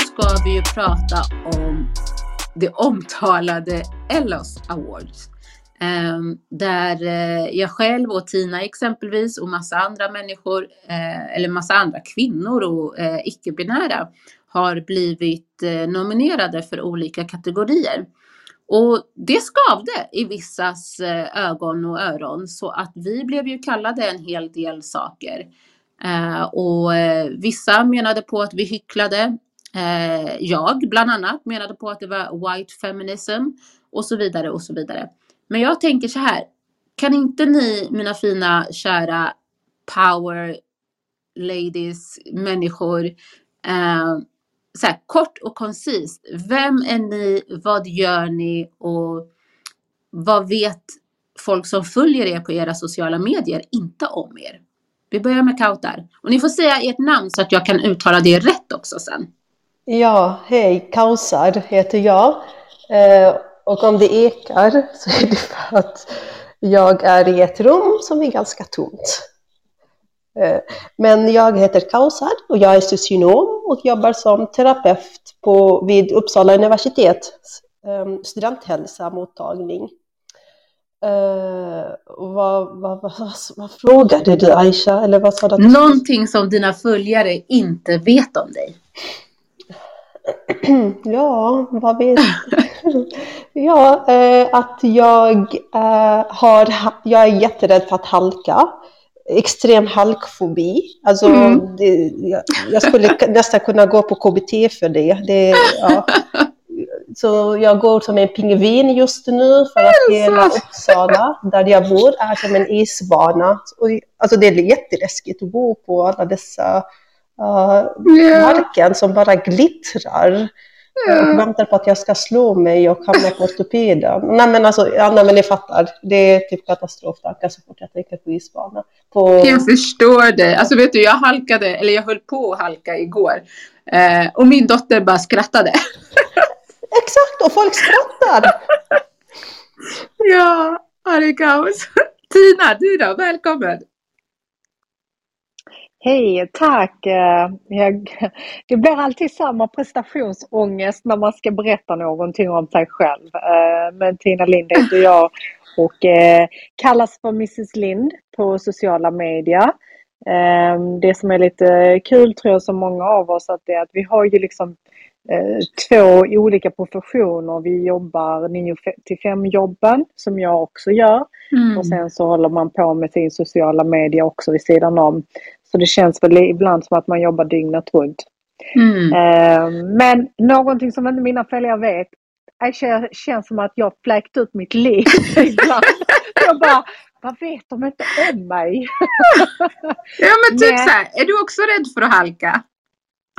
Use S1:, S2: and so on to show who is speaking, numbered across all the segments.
S1: Så ska vi ju prata om det omtalade Ellos Awards. Ehm, där eh, jag själv och Tina exempelvis och massa andra människor, eh, eller massa andra kvinnor och eh, icke-binära har blivit nominerade för olika kategorier. Och det skavde i vissas ögon och öron så att vi blev ju kallade en hel del saker. Och vissa menade på att vi hycklade. Eh, jag bland annat menade på att det var white feminism och så vidare och så vidare. Men jag tänker så här. Kan inte ni mina fina kära power ladies, människor, eh, så här, kort och koncist. Vem är ni? Vad gör ni? Och vad vet folk som följer er på era sociala medier inte om er? Vi börjar med Kautar. Och ni får säga ert namn så att jag kan uttala det rätt också sen.
S2: Ja, hej, Kausar heter jag. Eh, och om det ekar så är det för att jag är i ett rum som är ganska tomt. Eh, men jag heter Kausar och jag är socionom och jobbar som terapeut på, vid Uppsala universitets ehm, eh, studenthälsa-mottagning. Uh, vad, vad, vad, vad, frågade du Aisha? Eller vad sa du?
S1: Någonting som dina följare inte vet om dig.
S2: ja, vad vet Ja, uh, att jag uh, har, jag är jätterädd för att halka. Extrem halkfobi. Alltså, mm. det, jag, jag, skulle nästan kunna gå på KBT för det. det ja. Så jag går som en pingvin just nu för att hela Uppsala, där jag bor, är som en isbana. Och, alltså det är jätteläskigt att bo på alla dessa uh, marken som bara glittrar. Yeah. Och väntar på att jag ska slå mig och hamna på ortopeden. Nej men alltså, ja, nej, men ni fattar. Det är typ katastroftankar så fort jag tänker på isbana. På...
S1: Jag förstår det. Alltså vet du, jag halkade, eller jag höll på att halka igår. Eh, och min dotter bara skrattade.
S2: Exakt, och folk skrattar.
S1: ja, det är kaos. Tina, du då? Välkommen!
S3: Hej, tack! Eh, jag, det blir alltid samma prestationsångest när man ska berätta någonting om sig själv. Eh, men Tina Lind heter jag och eh, kallas för Mrs Lind på sociala medier. Det som är lite kul tror jag som många av oss att det är att vi har ju liksom två olika professioner. Vi jobbar 9 till 5 jobben som jag också gör. Mm. Och sen så håller man på med sin sociala media också vid sidan om. Så det känns väl ibland som att man jobbar dygnet runt. Mm. Eh, men någonting som inte mina följare vet det känns som att jag fläkt ut mitt liv ibland. jag bara, vad vet de inte om mig?
S1: ja men typ så här, är du också rädd för att halka?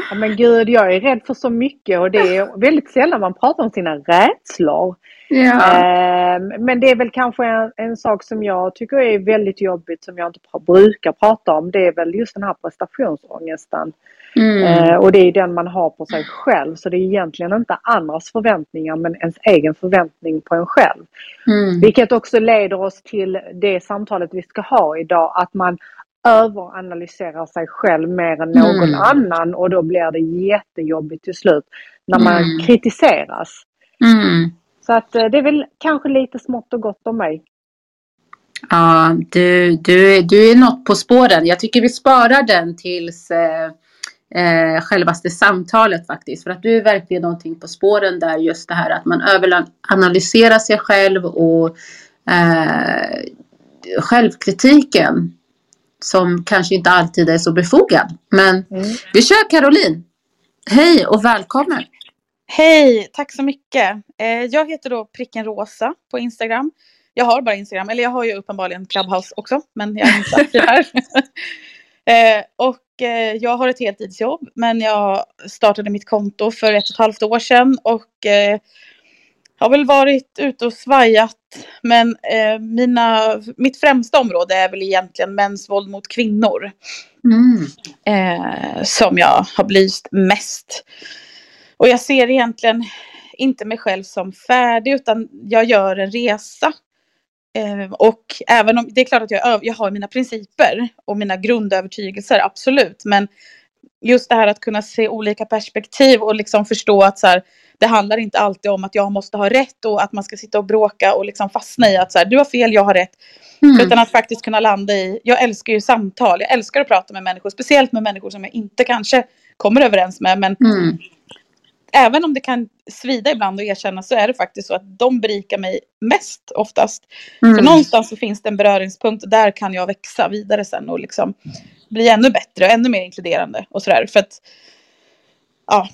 S3: Ja, men gud, jag är rädd för så mycket och det är väldigt sällan man pratar om sina rädslor. Ja. Eh, men det är väl kanske en, en, sak som jag tycker är väldigt jobbigt som jag inte brukar prata om. Det är väl just den här prestationsångesten. Mm. Eh, och det är den man har på sig själv. Så det är egentligen inte andras förväntningar men ens egen förväntning på en själv. Mm. Vilket också leder oss till det samtalet vi ska ha idag. Att man överanalyserar sig själv mer än någon mm. annan och då blir det jättejobbigt till slut när man mm. kritiseras. Mm. Så att eh, det är väl kanske lite smått och gott om mig.
S1: Ja, du, du, du är något på spåren. Jag tycker vi sparar den tills eh, eh, självaste samtalet faktiskt. För att du är verkligen någonting på spåren där just det här att man överanalyserar sig själv och eh, självkritiken som kanske inte alltid är så befogad. Men mm. vi kör Caroline. Hej och välkommen.
S4: Hej, tack så mycket. Eh, jag heter då pricken rosa på Instagram. Jag har bara Instagram, eller jag har ju uppenbarligen Clubhouse också, men jag är inte aktiv här. Eh, och eh, jag har ett heltidsjobb, men jag startade mitt konto för ett och ett halvt år sedan och har väl varit ute och svajat. Men mina, mitt främsta område är väl egentligen mäns våld mot kvinnor. Mm. som jag har belyst mest. Och jag ser egentligen inte mig själv som färdig utan jag gör en resa. Eh, och även om det är klart att jag, jag har mina principer och mina grundövertygelser, absolut. Men just det här att kunna se olika perspektiv och liksom förstå att så här, det handlar inte alltid om att jag måste ha rätt och att man ska sitta och bråka och liksom fastna i att så här, du har fel, jag har rätt. Mm. Utan att faktiskt kunna landa i, jag älskar ju samtal, jag älskar att prata med människor, speciellt med människor som jag inte kanske kommer överens med, men mm även om det kan svida ibland att erkänna så är det faktiskt så att de berikar mig mest oftast. Mm. För någonstans så finns det en beröringspunkt och där kan jag växa vidare sen och liksom bli ännu bättre och ännu mer inkluderande och sådär. För att, ja,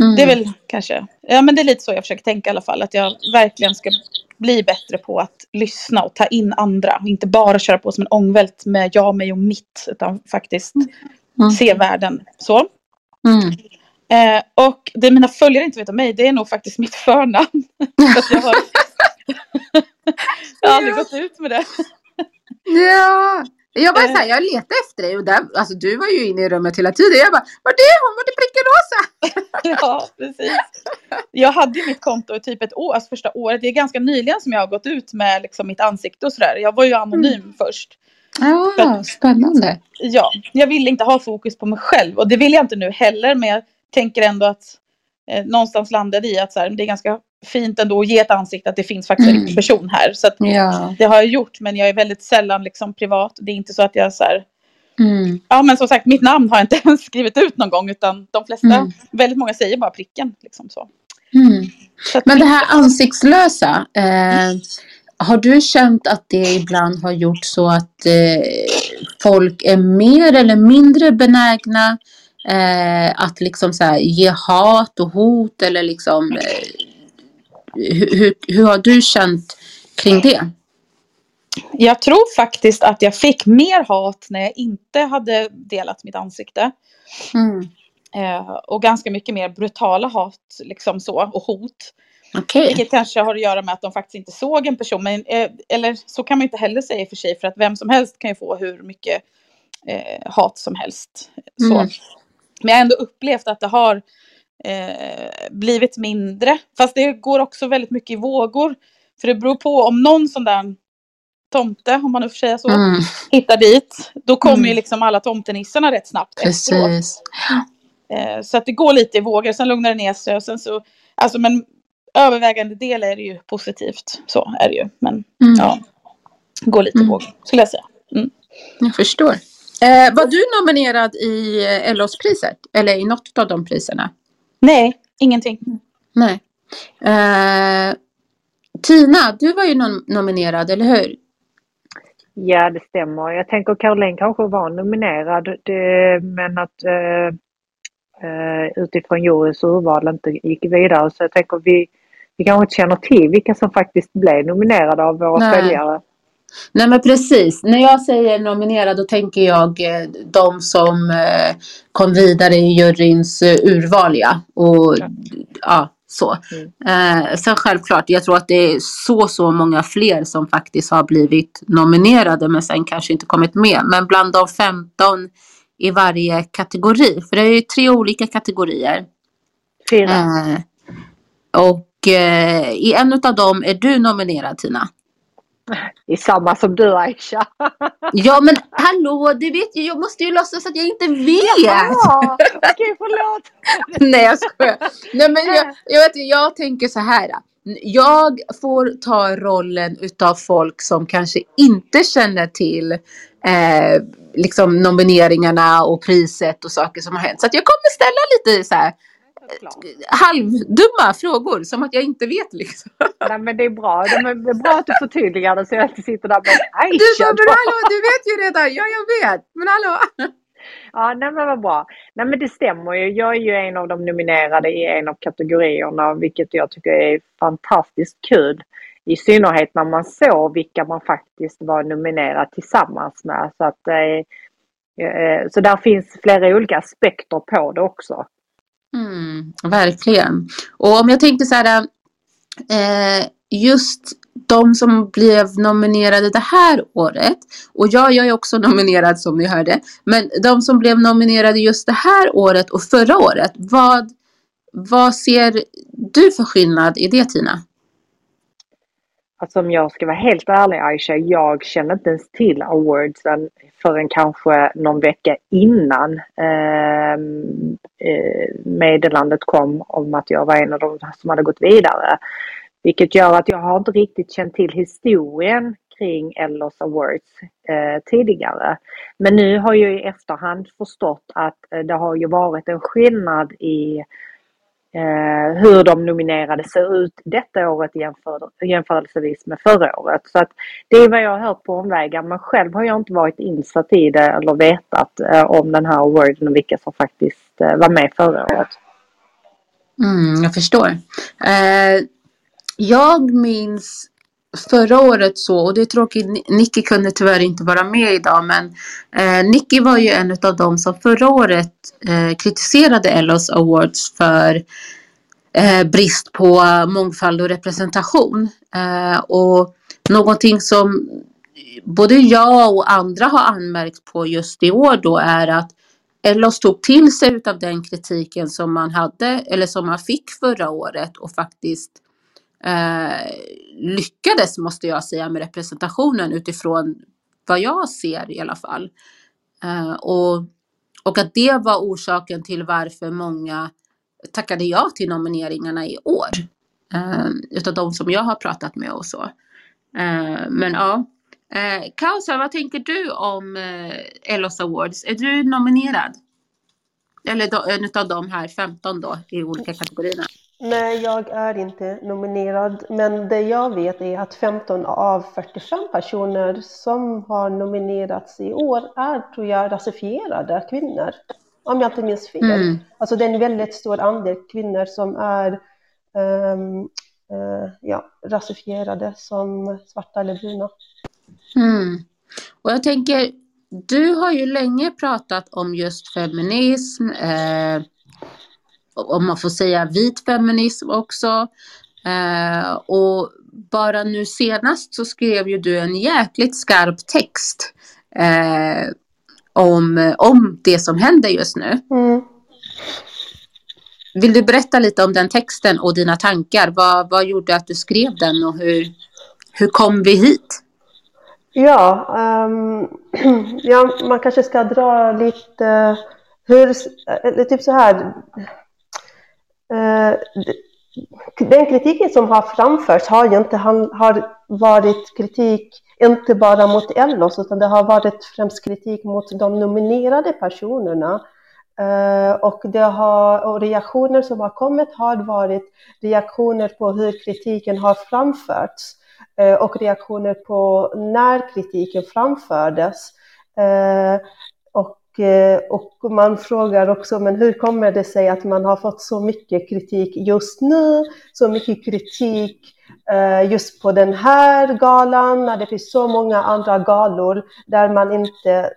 S4: mm. det är väl kanske, ja men det är lite så jag försöker tänka i alla fall. Att jag verkligen ska bli bättre på att lyssna och ta in andra. Inte bara köra på som en ångvält med jag, mig och mitt. Utan faktiskt mm. se världen så. Eh, och det mina följare inte vet om mig, det är nog faktiskt mitt förnamn. jag, har... jag har aldrig gått ut med det.
S1: ja. Jag bara så jag letade efter dig och där, alltså du var ju inne i rummet hela tiden. Jag bara, var det hon? Var det pricken rosa?
S4: ja, precis. Jag hade ju mitt konto i typ ett år, alltså första året. Det är ganska nyligen som jag har gått ut med liksom mitt ansikte och sådär. Jag var ju anonym mm. först.
S1: Ja, spännande.
S4: Ja, jag ville inte ha fokus på mig själv och det vill jag inte nu heller. Men jag tänker ändå att eh, någonstans landade i att så här, det är ganska fint ändå att ge ett ansikte att det finns faktiskt mm. en person här. Så ja. det har jag gjort men jag är väldigt sällan liksom privat. Det är inte så att jag så här, mm. Ja men som sagt mitt namn har jag inte ens skrivit ut någon gång utan de flesta, mm. väldigt många säger bara pricken. Liksom så.
S1: Mm. så men det här ansiktslösa, eh, har du känt att det ibland har gjort så att eh, folk är mer eller mindre benägna Eh, att liksom så här, ge hat och hot eller liksom eh, hur, hur har du känt kring det?
S4: Jag tror faktiskt att jag fick mer hat när jag inte hade delat mitt ansikte. Mm. Eh, och ganska mycket mer brutala hat liksom så, och hot. Okay. Vilket kanske har att göra med att de faktiskt inte såg en person. Men, eh, eller så kan man inte heller säga för sig för att vem som helst kan ju få hur mycket eh, hat som helst. Så. Mm. Men jag har ändå upplevt att det har eh, blivit mindre. Fast det går också väldigt mycket i vågor. För det beror på om någon sån där tomte, om man nu får säga så, mm. hittar dit. Då kommer mm. ju liksom alla tomtenissarna rätt snabbt Precis. efteråt. Eh, så att det går lite i vågor, sen lugnar det ner sig och sen så, alltså men övervägande del är det ju positivt. Så är det ju. Men mm. ja, går lite i mm. vågor skulle jag säga. Mm.
S1: Jag förstår. Eh, var du nominerad i eh, LOs-priset? Eller i något av de priserna?
S4: Nej, ingenting.
S1: Nej. Eh, Tina, du var ju nom nominerad, eller hur?
S3: Ja, det stämmer. Jag tänker Caroline kanske var nominerad, det, men att eh, eh utifrån juryns urval inte gick vidare. Så jag tänker vi, vi kanske inte känner till vilka som faktiskt blev nominerade av våra Nej. följare.
S1: Nej men precis. När jag säger nominerad då tänker jag eh, de som eh, kom vidare i juryns eh, urval ja. Och ja, så. Mm. Sen självklart, jag tror att det är så så många fler som faktiskt har blivit nominerade men sen kanske inte kommit med. Men bland de 15 i varje kategori. För det är ju tre olika kategorier.
S3: Fyra.
S1: Eh, och eh, i en av dem är du nominerad Tina.
S3: I samma som du Aisha.
S1: Ja men hallå, det vet jag. Jag måste ju låtsas att jag inte vet.
S3: Ja, okej förlåt.
S1: Nej jag skojar. Nej men jag, jag, vet, jag tänker så här. Jag får ta rollen utav folk som kanske inte känner till eh, liksom nomineringarna och priset och saker som har hänt. Så jag kommer ställa lite så här halvdumma frågor som att jag inte vet liksom.
S3: Nej men det är bra. Det är bra att du förtydligar det så jag inte sitter där med
S1: Du,
S3: Aisha.
S1: men hallå, du vet ju redan. Ja, jag vet. Men hallå.
S3: Ja, nej men vad bra. Nej men det stämmer ju. Jag är ju en av de nominerade i en av kategorierna, vilket jag tycker är fantastiskt kul. I synnerhet när man såg vilka man faktiskt var nominerad tillsammans med. Så, att, eh, eh, så där finns flera olika aspekter på det också.
S1: Mm, verkligen. Och om jag tänker så här, eh, just de som blev nominerade det här året, och ja, jag är också nominerad som ni hörde, men de som blev nominerade just det här året och förra året, vad, vad ser du för skillnad i det Tina?
S3: Alltså om jag ska vara helt ärlig Aisha, jag kände inte ens till awardsen förrän kanske någon vecka innan ehm, eh, meddelandet kom om att jag var en av de som hade gått vidare. Vilket gör att jag har inte riktigt känt till historien kring Ellos Awards eh, tidigare. Men nu har jag i efterhand förstått att eh, det har ju varit en skillnad i eh, hur de nominerade ser ut detta året jämför, jämförelsevis med förra året. Så att det är vad jag har hört på omvägar men själv har jag inte varit insatt i det eller vetat eh, om den här awarden och vilka som faktiskt eh, var med förra året.
S1: Mm, jag förstår. Eh, jag minns förra året så, och det är tråkigt, Nicky kunde tyvärr inte vara med idag, men eh, Nicky var ju en av dem som förra året eh, kritiserade Ellos Awards för eh, brist på mångfald och representation. Eh, och någonting som både jag och andra har anmärkt på just i år då är att Ellos tog till sig av den kritiken som man hade eller som man fick förra året och faktiskt eh, lyckades måste jag säga med representationen utifrån vad jag ser i alla fall. Eh, och, och att det var orsaken till varför många tackade ja till nomineringarna i år. Eh, utav de som jag har pratat med och så. Eh, men ja. Eh, Kausa, vad tänker du om eh, Ellos Awards? Är du nominerad? Eller då, en av de här 15 då i olika kategorierna?
S2: Nej, jag är inte nominerad, men det jag vet är att 15 av 45 personer som har nominerats i år är, tror jag, rasifierade kvinnor. Om jag inte minns fel.
S1: Mm.
S2: Alltså det är en väldigt stor andel kvinnor som är um, uh, ja, rasifierade som svarta eller bruna.
S1: Mm. Och jag tänker, du har ju länge pratat om just feminism, eh, om man får säga vit feminism också. Eh, och bara nu senast så skrev ju du en jäkligt skarp text eh, om, om det som händer just nu.
S2: Mm.
S1: Vill du berätta lite om den texten och dina tankar? Vad, vad gjorde att du skrev den och hur, hur kom vi hit?
S2: Ja, um, ja, man kanske ska dra lite hur, eller typ så här. Eh, den kritiken som har framförts har ju inte har varit kritik inte bara mot Ellos utan det har varit främst kritik mot de nominerade personerna. Uh, och, det har, och reaktioner som har kommit har varit reaktioner på hur kritiken har framförts uh, och reaktioner på när kritiken framfördes. Eh, och, man frågar också, men hur kommer det sig att man har fått så mycket kritik just nu, så mycket kritik eh, just på den här galan, när det finns så många andra galor där man inte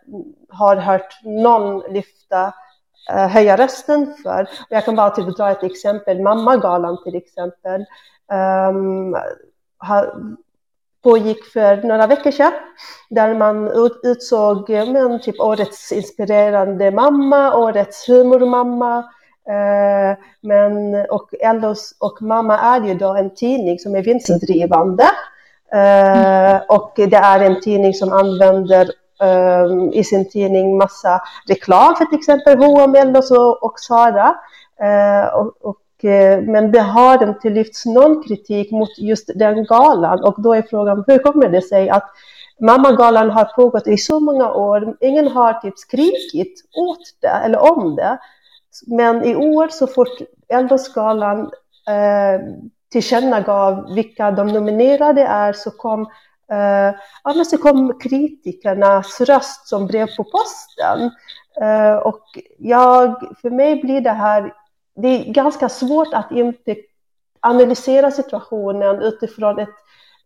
S2: har hört någon lyfta eh, höja rösten för. Jag kan bara typ dra ett exempel, Mammagalan till exempel. Um, pågick för några veckor sedan, där man utsåg men, typ årets inspirerande mamma, årets humormamma, eh, men, och Ellos och Mamma är ju då en tidning som är vinstdrivande. Eh, och det är en tidning som använder um, i sin tidning massa reklam för till exempel H&M, Ellos och, och Sara. Och, och Eh, Eh, men det har inte lyfts någon kritik mot just den galan och då är frågan hur kommer det sig att Mammagalan har pågått i så många år, ingen har typ skrikit åt det eller om det. Men i år så fort Elfsgalan eh, tillkännagav vilka de nominerade är så kom, eh, ja, så kom kritikernas röst som brev på posten. Eh, och jag, för mig blir det här det är ganska svårt att inte analysera situationen utifrån ett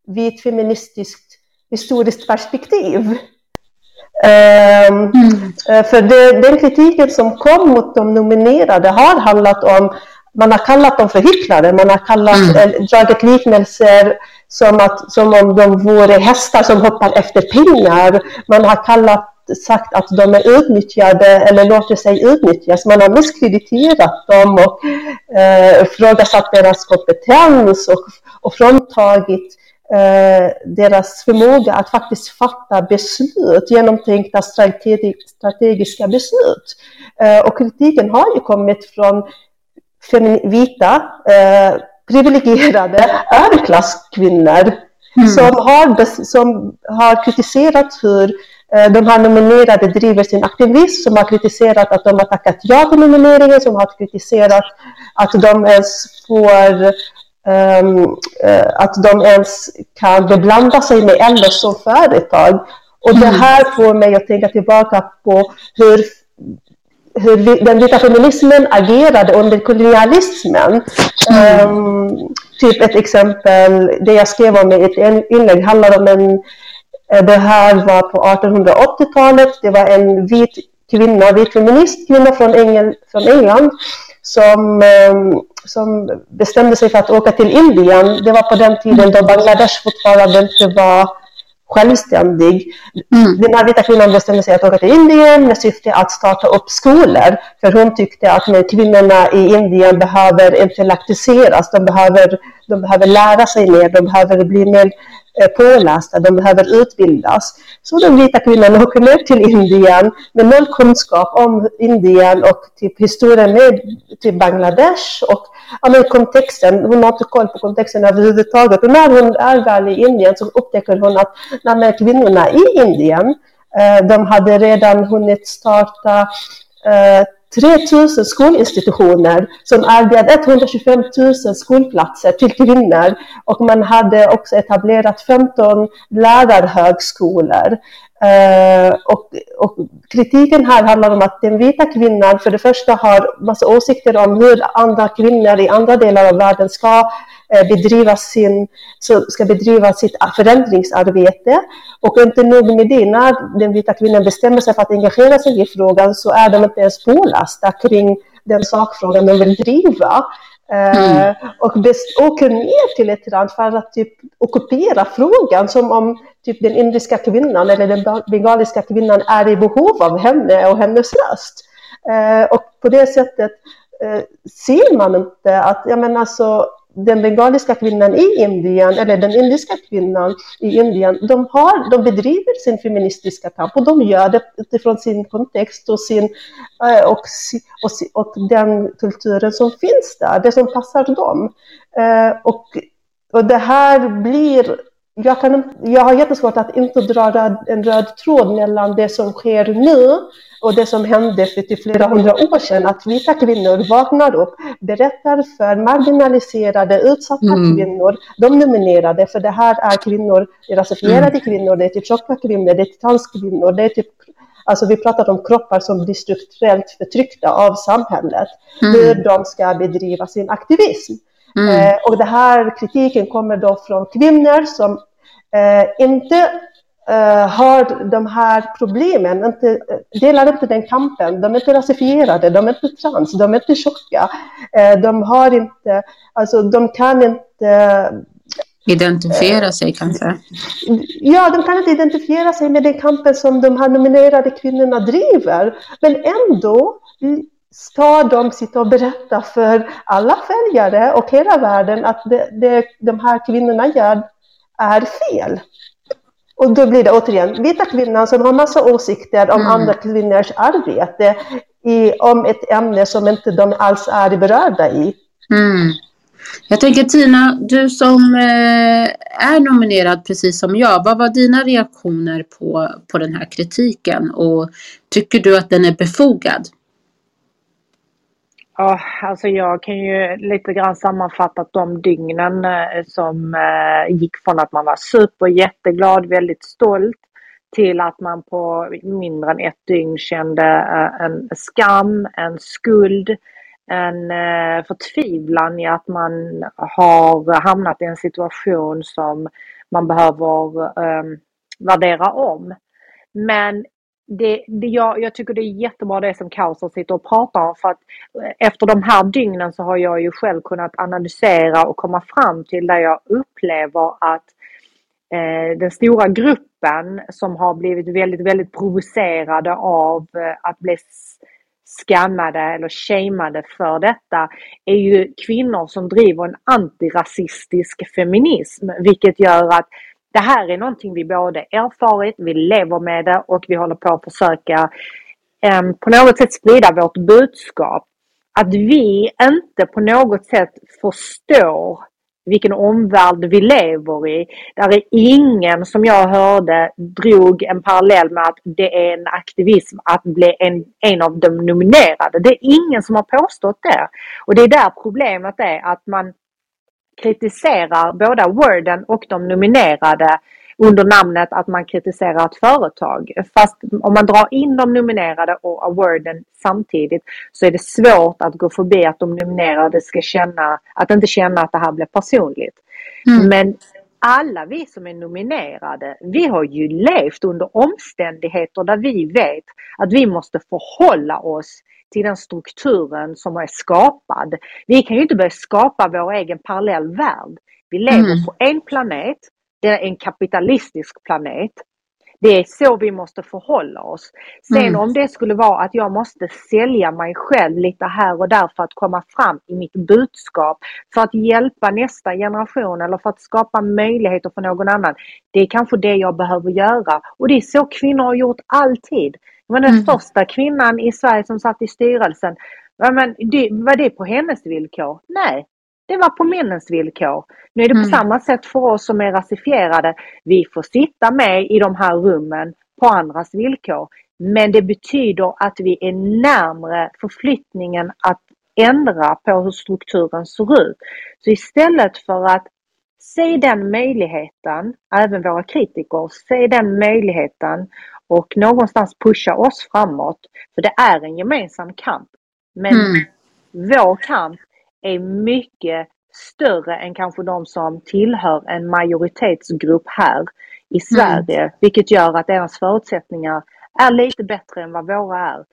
S2: vit feministiskt historiskt perspektiv. Um, mm. För det, den kritiken som kom mot de nominerade har handlat om, man har kallat dem för hycklare, man har kallat, mm. dragit liknelser som, att, som om de vore hästar som hoppar efter pengar. Man har kallat sagt att de är utnyttjade eller låter sig utnyttjas. Man har misskrediterat dem och eh, ifrågasatt deras kompetens och, och fråntagit eh, deras förmåga att faktiskt fatta beslut, genomtänkta strategi, strategiska beslut. Eh, och kritiken har ju kommit från vita, eh, privilegierade överklasskvinnor mm. som, har, som har kritiserat hur de har nominerade driver sin aktivism, som har kritiserat att de har tackat ja till nomineringen, som har kritiserat att de ens får um, att de ens kan beblanda sig med LO som företag. Och det mm. här får mig att tänka tillbaka på hur, hur den vita feminismen agerade under kolonialismen. Mm. Um, typ ett exempel, det jag skrev om i ett inlägg handlar om en Eh, Eh, det här var på 1880-talet. Det var en vit kvinna, vit feminist kvinna från, Engel, från England som, ehm, som bestämde sig för att åka till Indien. Det var på den tiden då Bangladesh fortfarande inte var självständig. Mm. Den här vita kvinnan bestämde sig att åka till Indien med syfte att starta upp skolor. För hon tyckte att kvinnorna i Indien behöver intellektiseras, de behöver, de behöver lära sig mer, de behöver bli mer Eh, pålästa, de behöver utbildas. Så de vita kvinnorna åker ner till Indien med noll kunskap om Indien och typ historien med typ Bangladesh och ja, kontexten. Hon har inte koll på kontexten överhuvudtaget. Och när hon är väl i Indien så upptäcker hon att när kvinnorna i Indien, eh, de hade redan hunnit starta eh, 3 000 skolinstitutioner som erbjöd 125 000 skolplatser till kvinnor och man hade också etablerat 15 lärarhögskolor. Eh, och, och, kritiken här handlar om att den vita kvinnan för det första har massa åsikter om hur andra kvinnor i andra delar av världen ska eh, bedriva, sin, ska bedriva sitt förändringsarbete. Och inte nog med det, när den vita kvinnan bestämmer sig för att engagera sig i frågan så är de inte ens pålästa kring den sakfrågan de vill driva. Eh, mm. Och best, åker ner till ett land för att typ ockupera frågan som om typ den indiska kvinnan eller den bengaliska kvinnan är i behov av henne och hennes röst. Eh, och på det sättet eh, ser man inte att, jag menar så, alltså, den bengaliska kvinnan i Indien eller den indiska kvinnan i Indien, de, har, de bedriver sin feministiska kamp och de gör det utifrån sin kontext och, sin, eh, och, och, och den kulturen som finns där, det som passar dem. Eh, och, och det här blir jag, kan, jag har jättesvårt att inte dra en röd tråd mellan det som sker nu och det som hände för till flera hundra år sedan, att vita kvinnor vaknar upp, berättar för marginaliserade, utsatta mm. kvinnor, de nominerade, för det här är kvinnor, rasifierade mm. kvinnor, det är typ tjocka kvinnor, det är transkvinnor, det är typ Alltså vi pratar om kroppar som blir strukturellt förtryckta av samhället, mm. hur de ska bedriva sin aktivism. Mm. Eh, och det här kritiken kommer då från kvinnor som eh, inte uh, har de här problemen, inte, delar inte den kampen. De är inte rasifierade, de är inte trans, de är inte tjocka. Uh, de har inte, alltså de kan inte
S1: Identifiera sig kanske?
S2: Ja, de kan inte identifiera sig med den kampen som de här nominerade kvinnorna driver. Men ändå ska de sitta och berätta för alla följare och hela världen att det, det de här kvinnorna gör är fel. Och då blir det återigen vita kvinnan som har massa åsikter om mm. andra kvinnors arbete i, om ett ämne som inte de alls är berörda i.
S1: Mm. Jag tänker Tina, du som eh, är nominerad precis som jag, vad var dina reaktioner på, på den här kritiken och tycker du att den är befogad?
S3: Ja, alltså jag kan ju lite grann sammanfatta de dygnen eh, som eh, gick från att man var super jätteglad, väldigt stolt till att man på mindre än ett dygn kände eh, en skam, en skuld, en förtvivlan i att man har hamnat i en situation som man behöver värdera om. Men det, det, jag, jag, tycker det är jättebra det som Kauser sitter och pratar om för att eh, efter de här dygnen så har jag ju själv kunnat analysera och komma fram till där jag upplever att eh, den stora gruppen som har blivit väldigt, väldigt provocerade av eh, att bli skammade eller shameade för detta är ju kvinnor som driver en antirasistisk feminism vilket gör att det här är någonting vi både erfarit, vi lever med det och vi håller på att försöka um, på något sätt sprida vårt budskap. Att vi inte på något sätt förstår vilken omvärld vi lever i. Där är ingen som jag hörde drog en parallell med att det är en aktivism att bli en, en av de nominerade. Det är ingen som har påstått det. Och det är där problemet är att man kritiserar båda Worden och de nominerade under namnet att man kritiserar ett företag. Fast om man drar in de nominerade och awarden samtidigt så är det svårt att gå förbi att de nominerade ska känna, att inte känna att det här blir personligt. Mm. Men alla vi som är nominerade, vi har ju levt under omständigheter där vi vet att vi måste förhålla oss till den strukturen som är skapad. Vi kan ju inte börja skapa vår egen parallell värld. Vi lever mm. på en planet, det är en kapitalistisk planet. Det är så vi måste förhålla oss. Sen mm. om det skulle vara att jag måste sälja mig själv lite här och där för att komma fram i mitt budskap, för att hjälpa nästa generation eller för att skapa möjligheter för någon annan. Det är kanske det jag behöver göra och det är så kvinnor har gjort alltid. Men den mm. första kvinnan i Sverige som satt i styrelsen, men det, var det på hennes villkor? Nej, det var på männens villkor. Nu är det på mm. samma sätt för oss som är rasifierade. Vi får sitta med i de här rummen på andras villkor. Men det betyder att vi är närmre förflyttningen att ändra på hur strukturen ser ut. Så istället för att se den möjligheten, även våra kritiker, se den möjligheten och någonstans pusha oss framåt. För det är en gemensam kamp. Men mm. vår kamp är mycket större än kanske de som tillhör en majoritetsgrupp här i mm. Sverige. Mm. Vilket gör att deras förutsättningar är lite bättre än vad våra är.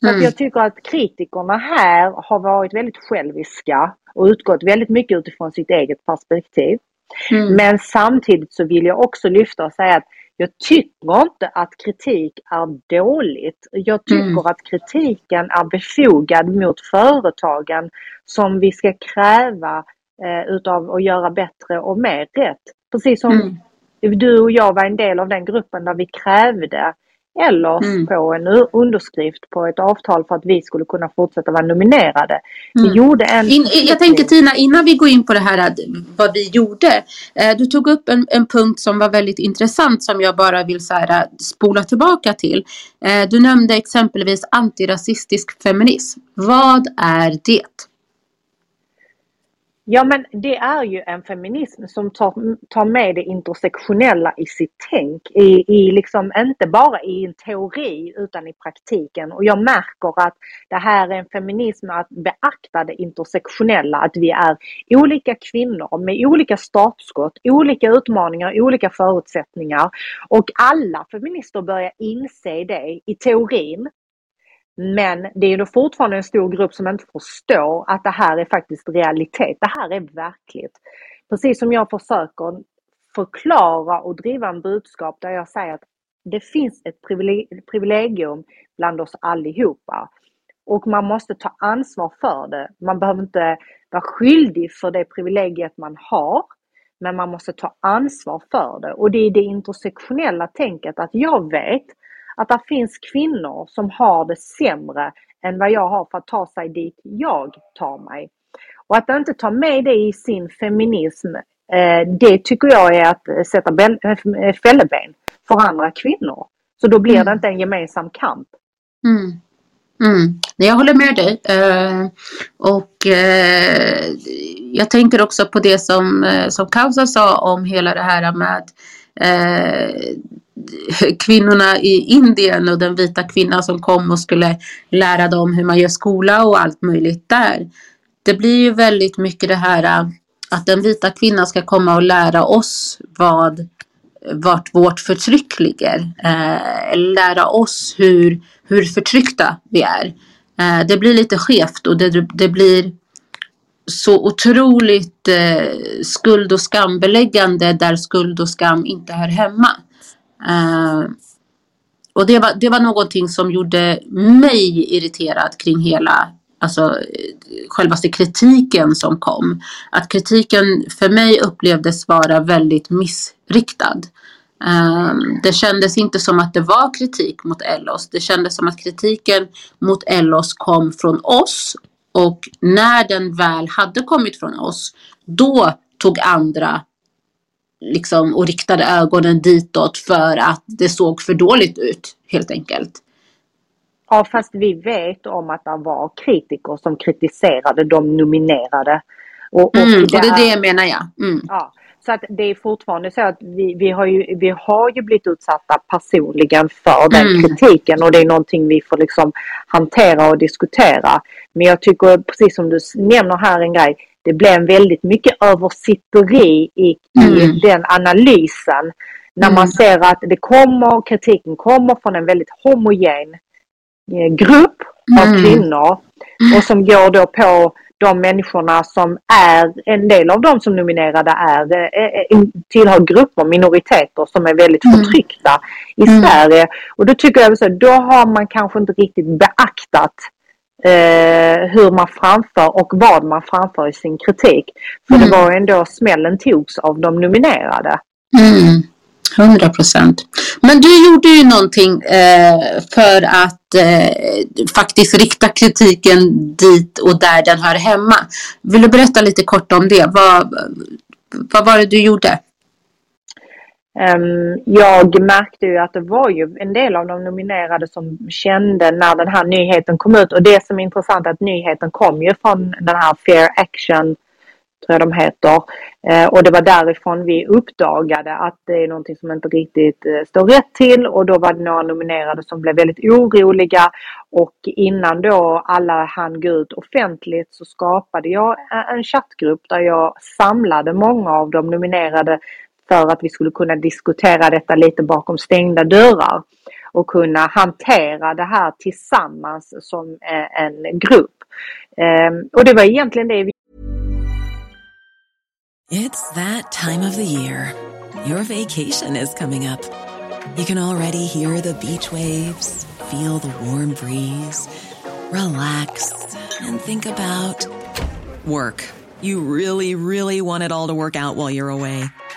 S3: Så mm. jag tycker att kritikerna här har varit väldigt själviska och utgått väldigt mycket utifrån sitt eget perspektiv. Mm. Men samtidigt så vill jag också lyfta och säga att jag tycker inte att kritik är dåligt. Jag tycker mm. att kritiken är befogad mot företagen som vi ska kräva eh, utav att göra bättre och mer rätt. Precis som mm. du och jag var en del av den gruppen där vi krävde eller mm. på en underskrift på ett avtal för att vi skulle kunna fortsätta vara nominerade. Mm. Vi gjorde en...
S1: In, jag tänker Tina, innan vi går in på det här vad vi gjorde. Eh, du tog upp en, en punkt som var väldigt intressant som jag bara vill så här, spola tillbaka till. Eh, du nämnde exempelvis antirasistisk feminism. Vad är det?
S3: Ja men det är ju en feminism som tar, tar med det intersektionella i sitt tänk. I, I liksom, inte bara i en teori utan i praktiken. Och jag märker att det här är en feminism att beakta det intersektionella. Att vi är olika kvinnor med olika startskott, olika utmaningar, olika förutsättningar. Och alla feminister börjar inse det i teorin. Men det är ju fortfarande en stor grupp som inte förstår att det här är faktiskt realitet. Det här är verkligt. precis som jag försöker förklara och driva en budskap där jag säger att det finns ett privilegium bland oss allihopa. Och man måste ta ansvar för det. Man behöver inte vara skyldig för det privilegiet man har. Men man måste ta ansvar för det. Och det är det intersektionella tänket att jag vet att det finns kvinnor som har det sämre än vad jag har för att ta sig dit jag tar mig. Och att inte ta med det i sin feminism, eh, det tycker jag är att sätta eh, fälleben för andra kvinnor. Så då blir mm. det inte en gemensam kamp.
S1: Mm. Mm. Jag håller med dig. Och jag tänker också på det som, som Kausa sa om hela det här med kvinnorna i Indien och den vita kvinnan som kom och skulle lära dem hur man gör skola och allt möjligt där. Det blir ju väldigt mycket det här äh, att den vita kvinnan ska komma och lära oss vad vart vårt förtryck ligger. Eh, lära oss hur, hur förtryckta vi är. Eh, det blir lite skevt och det, det blir så otroligt eh, skuld och skambeläggande där skuld och skam inte hör hemma. Eh, och det var, det var någonting som gjorde mig irriterad kring hela alltså självaste kritiken som kom. Att kritiken för mig upplevdes vara väldigt missriktad. Um, det kändes inte som att det var kritik mot Ellos. Det kändes som att kritiken mot Ellos kom från oss och när den väl hade kommit från oss, då tog andra liksom och riktade ögonen ditåt för att det såg för dåligt ut helt enkelt.
S3: Ja, fast vi vet om att det var kritiker som kritiserade de nominerade.
S1: Och, och, mm, och det är det jag menar jag. Mm.
S3: Ja, så att det är fortfarande så att vi, vi, har ju, vi har ju blivit utsatta personligen för den mm. kritiken och det är någonting vi får liksom hantera och diskutera. Men jag tycker precis som du nämner här en grej, det blev väldigt mycket översitteri i, mm. i den analysen. När man mm. ser att det kommer, kritiken kommer från en väldigt homogen Eh, grupp av mm. kvinnor och som går då på de människorna som är, en del av de som nominerade är, eh, eh, tillhör grupper, minoriteter som är väldigt mm. förtryckta i mm. Sverige. Och då tycker jag så då har man kanske inte riktigt beaktat eh, hur man framför och vad man framför i sin kritik. För mm. det var ändå smällen togs av de nominerade.
S1: Mm. 100 procent. Men du gjorde ju någonting eh, för att eh, faktiskt rikta kritiken dit och där den hör hemma. Vill du berätta lite kort om det? Vad, vad var det du gjorde?
S3: Um, jag märkte ju att det var ju en del av de nominerade som kände när den här nyheten kom ut. Och det som är intressant är att nyheten kom ju från den här Fair Action tror jag de heter. Ehm, och det var därifrån vi uppdagade att det är någonting som inte riktigt eh, står rätt till. Och då var det några nominerade som blev väldigt oroliga. Och innan då alla hann gå ut offentligt så skapade jag eh, en chattgrupp där jag samlade många av de nominerade för att vi skulle kunna diskutera detta lite bakom stängda dörrar och kunna hantera det här tillsammans som eh, en grupp. Ehm, och det var egentligen det vi
S5: It's that time of the year. Your vacation is coming up. You can already hear the beach waves, feel the warm breeze, relax, and think about work. You really, really want it all to work out while you're away.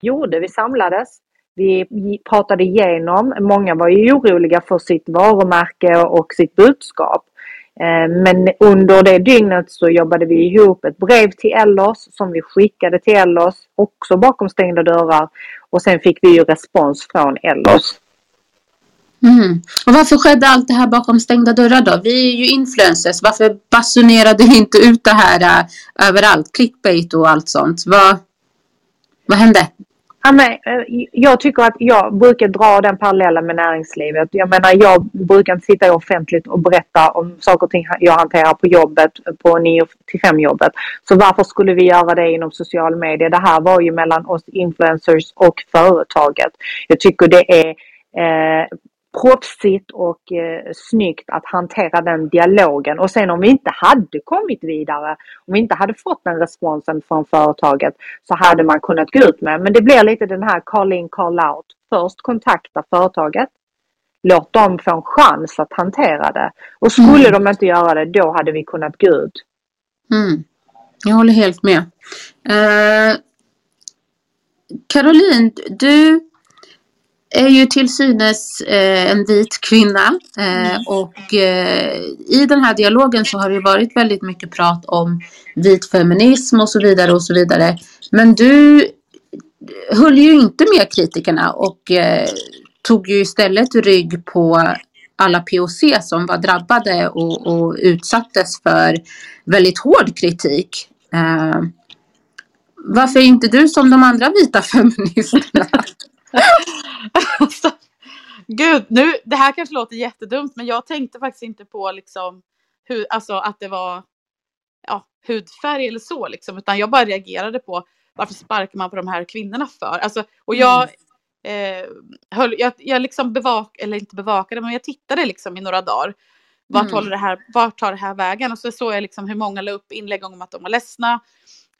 S3: Gjorde. Vi samlades, vi pratade igenom. Många var ju oroliga för sitt varumärke och sitt budskap. Eh, men under det dygnet så jobbade vi ihop ett brev till Ellos som vi skickade till Ellos, också bakom stängda dörrar. Och sen fick vi ju respons från Ellos.
S1: Mm. Och varför skedde allt det här bakom stängda dörrar då? Vi är ju influencers. Varför basunerade vi inte ut det här äh, överallt? Clickbait och allt sånt. Vad, vad hände?
S3: Ja, men, eh, jag tycker att jag brukar dra den parallellen med näringslivet. Jag menar, jag brukar inte sitta offentligt och berätta om saker och ting jag hanterar på jobbet, på 9 till 5 jobbet. Så varför skulle vi göra det inom social media? Det här var ju mellan oss influencers och företaget. Jag tycker det är eh, proffsigt och eh, snyggt att hantera den dialogen. Och sen om vi inte hade kommit vidare, om vi inte hade fått den responsen från företaget så hade man kunnat gå ut med. Men det blir lite den här call in, call out. Först kontakta företaget. Låt dem få en chans att hantera det. Och skulle
S1: Mm.
S3: de inte göra det, då hade vi kunnat gå ut.
S1: Mm. Jag håller helt med. Eh, Caroline, du är ju till synes eh, en vit kvinna eh, och eh, i den här dialogen så har det varit väldigt mycket prat om vit feminism och så vidare och så vidare. Men du höll ju inte med kritikerna och eh, tog ju istället rygg på alla POC som var drabbade och, och utsattes för väldigt hård kritik. Eh, varför är inte du som de andra vita feministerna?
S4: Alltså, Gud, nu, det här kanske låter jättedumt men jag tänkte faktiskt inte på liksom hur, alltså att det var ja, hudfärg eller så liksom utan jag bara reagerade på varför sparkar man på de här kvinnorna för? Alltså, och jag, eh, höll, jag, jag liksom bevak, eller inte bevakade men jag tittade liksom i några dagar. Vart,
S1: Mm.
S4: det här, vart tar det här vägen? Och så såg jag liksom hur många la upp inlägg om att de var ledsna.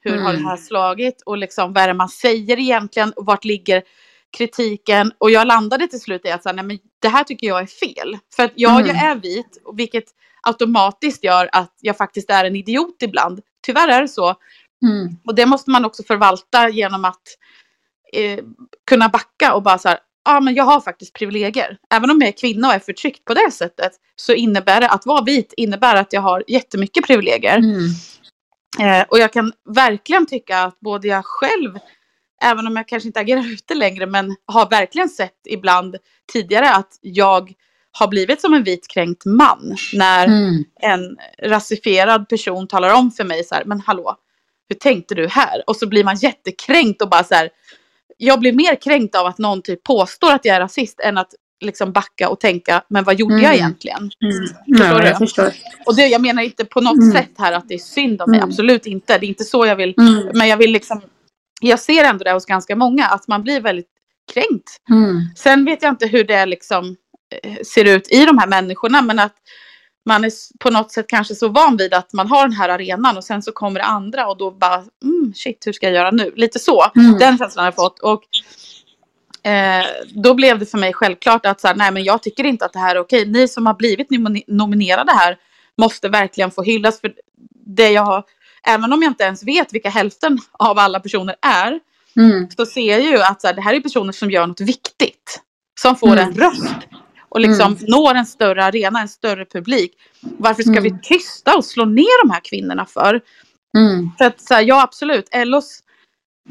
S4: Hur har det
S1: Mm.
S4: här slagit? Och liksom vad är det man säger egentligen? Och vart ligger kritiken? Och jag landade till slut i att säga, nej, men det här tycker jag är fel. För att ja,
S1: Mm.
S4: jag är vit, vilket automatiskt gör att jag faktiskt är en idiot ibland. Tyvärr är det så.
S1: Mm.
S4: Och det måste man också förvalta genom att eh, kunna backa och bara så här, ja ah, men jag har faktiskt privilegier. Även om jag är kvinna och är förtryckt på det sättet så innebär det att vara vit innebär att jag har jättemycket privilegier.
S1: Mm.
S4: Eh, och jag kan verkligen tycka att både jag själv, även om jag kanske inte agerar ute längre, men har verkligen sett ibland tidigare att jag har blivit som en vit kränkt man när
S1: Mm.
S4: en rasifierad person talar om för mig så här, men hallå, hur tänkte du här? Och så blir man jättekränkt och bara så här, jag blir mer kränkt av att någon typ påstår att jag är rasist än att liksom backa och tänka, men vad gjorde jag
S1: Mm.
S4: egentligen?
S1: Mm.
S4: Förstår
S1: Ja,
S4: du?
S1: jag förstår.
S4: Och det, jag menar inte på något
S1: Mm.
S4: sätt här att det är synd om mig,
S1: Mm.
S4: absolut inte. Det är inte så jag vill,
S1: Mm.
S4: men jag vill liksom, jag ser ändå det hos ganska många, att man blir väldigt kränkt.
S1: Mm.
S4: Sen vet jag inte hur det liksom eh, ser ut i de här människorna, men att man är på något sätt kanske så van vid att man har den här arenan och sen så kommer det andra och då bara, mm, shit, hur ska jag göra nu? Lite så,
S1: Mm.
S4: den känslan har jag fått. Och eh, då blev det för mig självklart att så här, nej men jag tycker inte att det här är okej. Ni som har blivit nomine- nominerade här måste verkligen få hyllas för det jag har, även om jag inte ens vet vilka hälften av alla personer är,
S1: Mm.
S4: så ser jag ju att så här, det här är personer som gör något viktigt. Som får
S1: Mm.
S4: en röst. Och liksom
S1: Mm.
S4: når en större arena, en större publik. Varför ska
S1: Mm.
S4: vi tysta och slå ner de här kvinnorna för?
S1: Mm.
S4: För att så här, ja absolut, LOs,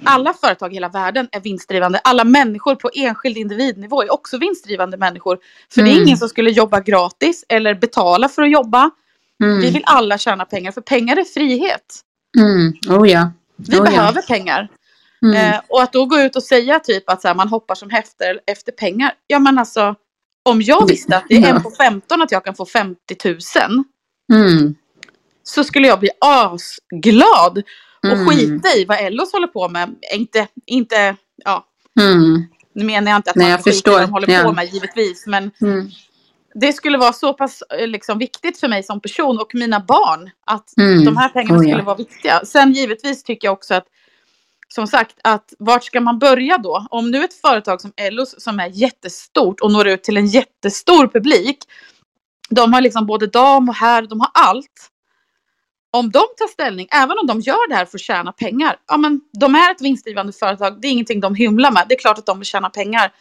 S4: alla företag i hela världen är vinstdrivande. Alla människor på enskild individnivå är också vinstdrivande människor. För det är
S1: Mm.
S4: ingen som skulle jobba gratis eller betala för att jobba.
S1: Mm.
S4: Vi vill alla tjäna pengar, för pengar är frihet.
S1: Mm. Oh ja.
S4: Vi
S1: Oh, ja.
S4: behöver pengar.
S1: Mm.
S4: Eh, och att då gå ut och säga typ att så här, man hoppar som efter, efter pengar. Ja men alltså, om jag visste att det är en på 15 att jag kan få 50 000.
S1: Mm.
S4: Så skulle jag bli asglad. Och
S1: Mm.
S4: skita i vad Ellos håller på med. Inte, inte, ja.
S1: Mm.
S4: Nu menar jag inte att
S1: Nej,
S4: man skita i vad de håller
S1: Ja.
S4: på med givetvis. Men
S1: Mm.
S4: Det skulle vara så pass eh, liksom, viktigt för mig som person och mina barn. Att
S1: Mm.
S4: de här pengarna
S1: Oh, ja.
S4: skulle vara viktiga. Sen givetvis tycker jag också att som sagt, att vart ska man börja då? Om nu ett företag som Ellos som är jättestort och når ut till en jättestor publik. De har liksom både dam och herr, de har allt. Om de tar ställning, även om de gör det här för att tjäna pengar. Ja men de är ett vinstdrivande företag, det är ingenting de hymlar med. Det är klart att de vill tjäna pengar.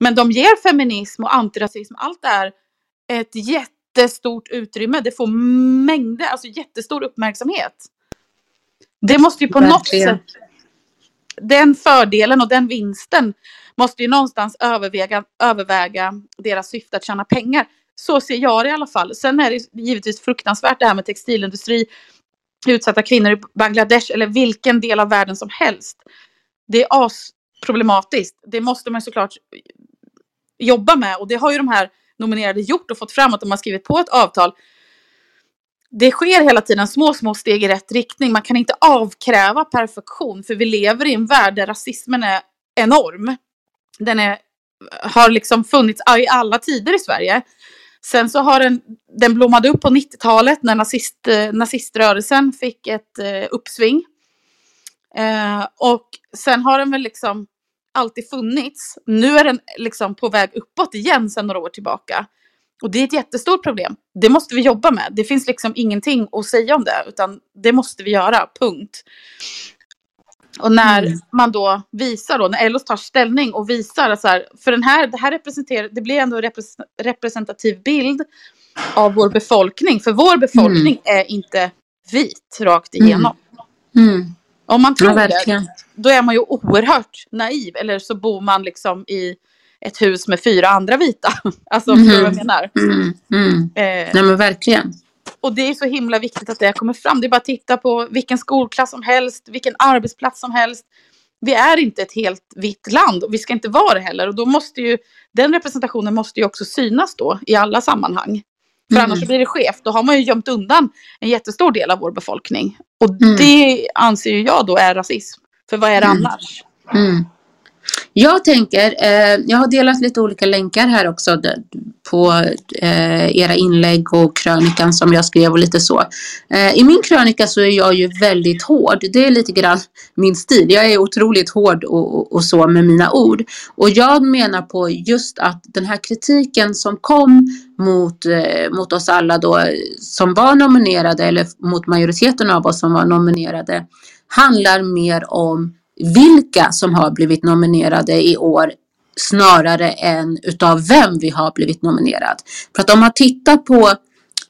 S4: Men de ger feminism och antirasism, allt det här ett jättestort utrymme. Det får mängder, alltså jättestor uppmärksamhet. Det måste ju på något
S1: Verkligen.
S4: sätt den fördelen och den vinsten måste ju någonstans överväga, överväga deras syfte att tjäna pengar. Så ser jag det i alla fall. Sen är det givetvis fruktansvärt det här med textilindustri, utsatta kvinnor i Bangladesh eller vilken del av världen som helst. Det är asproblematiskt. Det måste man såklart jobba med och det har ju de här nominerade gjort och fått fram att de har skrivit på ett avtal. Det sker hela tiden små, små steg i rätt riktning. Man kan inte avkräva perfektion för vi lever i en värld där rasismen är enorm. Den är, har liksom funnits i alla tider i Sverige. Sen så har den, den blommade upp på 90-talet när nazist, eh, naziströrelsen fick ett eh, uppsving. Eh, och sen har den väl liksom alltid funnits. Nu är den liksom på väg uppåt igen sedan några år tillbaka. Och det är ett jättestort problem. Det måste vi jobba med. Det finns liksom ingenting att säga om det, utan det måste vi göra, punkt. Och när
S1: Mm.
S4: man då visar då, när LO tar ställning och visar att så här, för den här, det här representerar, det blir ändå en repres- representativ bild av vår befolkning. För vår befolkning är inte vit rakt igenom.
S1: Mm.
S4: Om man tror
S1: Ja,
S4: det, då är man ju oerhört naiv. Eller så bor man liksom i ett hus med fyra andra vita. Alltså, förstår du vad jag menar?
S1: Mm. Mm.
S4: Eh,
S1: Nej men verkligen.
S4: och det är så himla viktigt att det kommer fram. Det är bara att titta på vilken skolklass som helst, vilken arbetsplats som helst. Vi är inte ett helt vitt land och vi ska inte vara det heller. Och då måste ju, den representationen måste ju också synas då i alla sammanhang. För
S1: Mm.
S4: annars blir det skevt. Då har man ju gömt undan en jättestor del av vår befolkning. Och
S1: Mm.
S4: det anser ju jag då är rasism. För vad är det
S1: Mm.
S4: annars?
S1: Jag tänker, eh, jag har delat lite olika länkar här också på eh, era inlägg och krönikan som jag skrev och lite så. Eh, I min krönika så är jag ju väldigt hård. Det är lite grann min stil. Jag är otroligt hård och, och, och så med mina ord. Och jag menar på just att den här kritiken som kom mot, eh, mot oss alla då som var nominerade eller mot majoriteten av oss som var nominerade handlar mer om vilka som har blivit nominerade i år snarare än utav vem vi har blivit nominerad. För att om man tittar på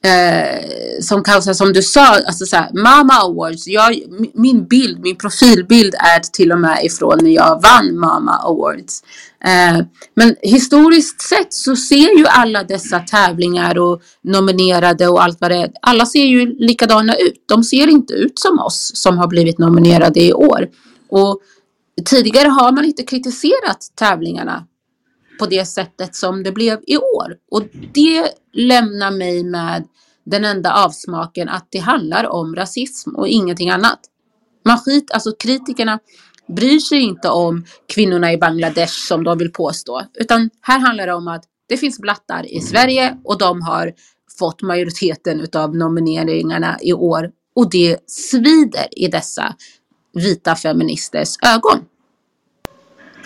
S1: eh, som kanske, som du sa, alltså så här, Mama Awards, jag, min bild, min profilbild är till och med ifrån när jag vann Mama Awards. Eh, men historiskt sett så ser ju alla dessa tävlingar och nominerade och allt vad det är, alla ser ju likadana ut. De ser inte ut som oss som har blivit nominerade i år. Och tidigare har man inte kritiserat tävlingarna på det sättet som det blev i år. Och det lämnar mig med den enda avsmaken att det handlar om rasism och ingenting annat. Man skit, alltså kritikerna bryr sig inte om kvinnorna i Bangladesh som de vill påstå. Utan här handlar det om att det finns blattar i Sverige och de har fått majoriteten utav nomineringarna i år. Och det svider i dessa vita feministers ögon.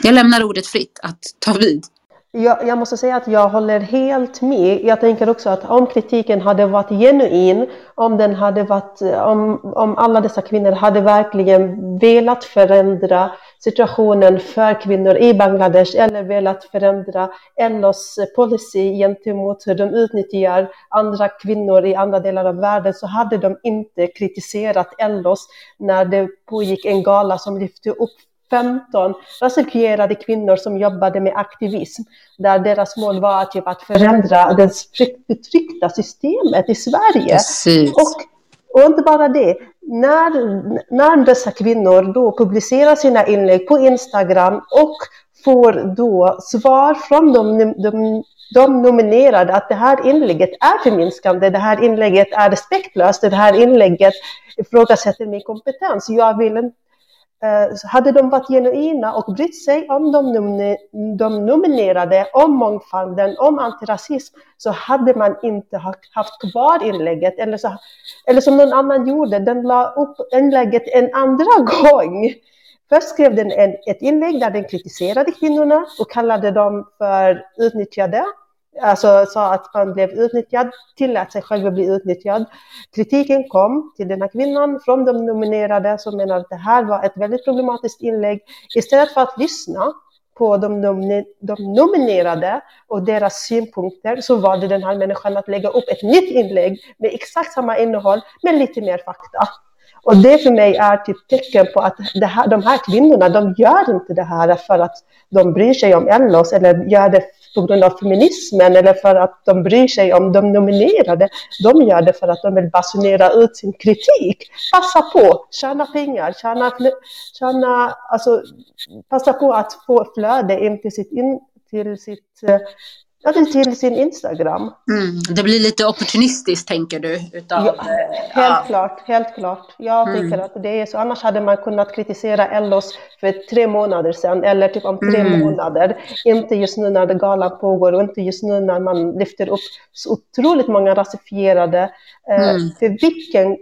S1: Jag lämnar ordet fritt att ta vid.
S2: Jag, jag måste säga att jag håller helt med. Jag tänker också att om kritiken hade varit genuin, om, den hade varit, om, om alla dessa kvinnor hade verkligen velat förändra situationen för kvinnor i Bangladesh eller velat förändra LOs policy gentemot hur de utnyttjar andra kvinnor i andra delar av världen så hade de inte kritiserat LOs när det pågick en gala som lyfte upp 15 rasifierade kvinnor som jobbade med aktivism, där deras mål var typ att förändra det förtryckta systemet i Sverige.
S1: Precis.
S2: Och, och inte bara det, när, när dessa kvinnor då publicerar sina inlägg på Instagram och får då svar från de, de, de nominerade att det här inlägget är förminskande, det här inlägget är respektlöst, det här inlägget ifrågasätter min kompetens. Jag vill inte Eh, hade de varit genuina och brytt sig om de, de nominerade, om mångfalden, om antirasism, så hade man inte haft kvar inlägget. Eller, så, eller som någon annan gjorde, den la upp inlägget en andra gång. Först skrev den en, ett inlägg där den kritiserade kvinnorna och kallade dem för utnyttjade alltså sa att man blev utnyttjad, tillät sig själv att bli utnyttjad. Kritiken kom till den här kvinnan från de nominerade som menar att det här var ett väldigt problematiskt inlägg. Istället för att lyssna på de, de nominerade och deras synpunkter så valde den här människan att lägga upp ett nytt inlägg med exakt samma innehåll men lite mer fakta. Och det för mig är typ tecken på att det här, de här kvinnorna, de gör inte det här för att de bryr sig om Ellos eller gör det på grund av feminismen eller för att de bryr sig om de nominerade. De gör det för att de vill basunera ut sin kritik. Passa på, tjäna pengar, tjäna, tjäna, alltså, passa på att få flöde in till sitt, in, till sitt eh, eh, Ja, till sin Instagram.
S1: Mm, det blir lite opportunistiskt tänker du? Utav,
S2: ja, helt ja. klart, helt klart. Jag mm. tycker att det är så. Annars hade man kunnat kritisera Ellos för tre månader sedan eller typ om tre mm. månader. Inte just nu när galan pågår och inte just nu när man lyfter upp så otroligt många rasifierade. Eh, mm. för vilken,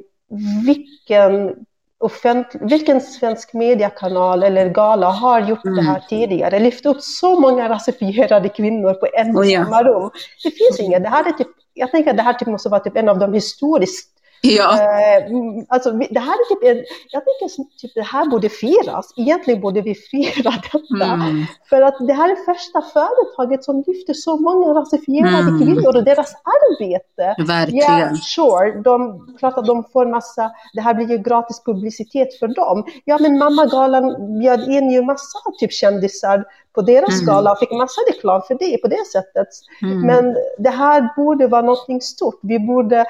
S2: vilken offentlig, vilken svensk mediekanal eller gala har gjort mm. det här tidigare? Lyft upp så många rasifierade kvinnor på en och oh, ja. samma rum. Det finns inget. Det här är typ, jag tänker att det här typ måste vara typ en av de historiskt
S1: Ja.
S2: Eh, alltså, det här är typ en, jag tänker typ det här borde firas. Egentligen borde vi fira detta. Mm. För att det här är första företaget som lyfter så många rasifierade mm. kvinnor och deras arbete.
S1: Verkligen.
S2: Yeah, sure, de, klart att de får massa, det här blir ju gratis publicitet för dem. Ja, men Mammagalan bjöd in ju massa typ kändisar på deras mm. gala och fick massa reklam för det på det sättet. Mm. Men det här borde vara någonting stort. Vi borde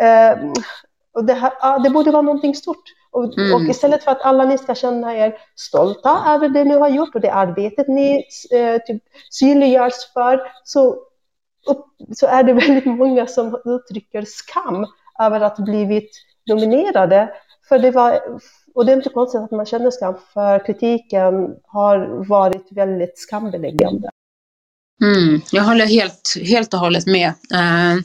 S2: Eh, och det, här, ja, det borde vara någonting stort. Och, mm. och, istället för att alla ni ska känna er stolta över det ni har gjort och det arbetet ni eh, typ, synliggörs för, så, upp, så är det väldigt många som uttrycker skam över att blivit nominerade. För det var, och det är inte konstigt att man känner skam, för kritiken har varit väldigt skambeläggande.
S1: Mm, jag håller helt, helt och hållet med. Uh,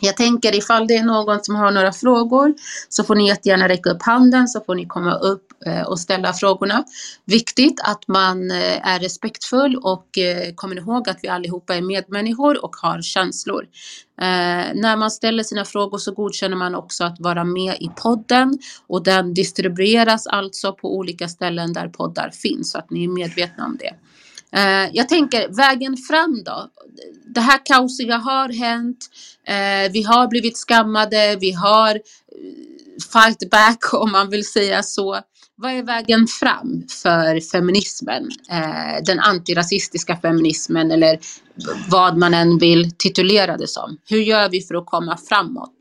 S1: jag tänker ifall det är någon som har några frågor så får ni jättegärna räcka upp handen så får ni komma upp eh, och ställa frågorna. Viktigt att man eh, är respektfull och eh, kommer ihåg att vi allihopa är medmänniskor och har känslor. när man ställer sina frågor så godkänner man också att vara med i podden och den distribueras alltså på olika ställen där poddar finns så att ni är medvetna om det. Eh, jag tänker vägen fram då. Det här kaosiga har hänt. Eh, vi har blivit skammade. Vi har eh, fight back om man vill säga så. Vad är vägen fram för feminismen? Eh, den antirasistiska feminismen eller vad man än vill titulera det som. Hur gör vi för att komma framåt?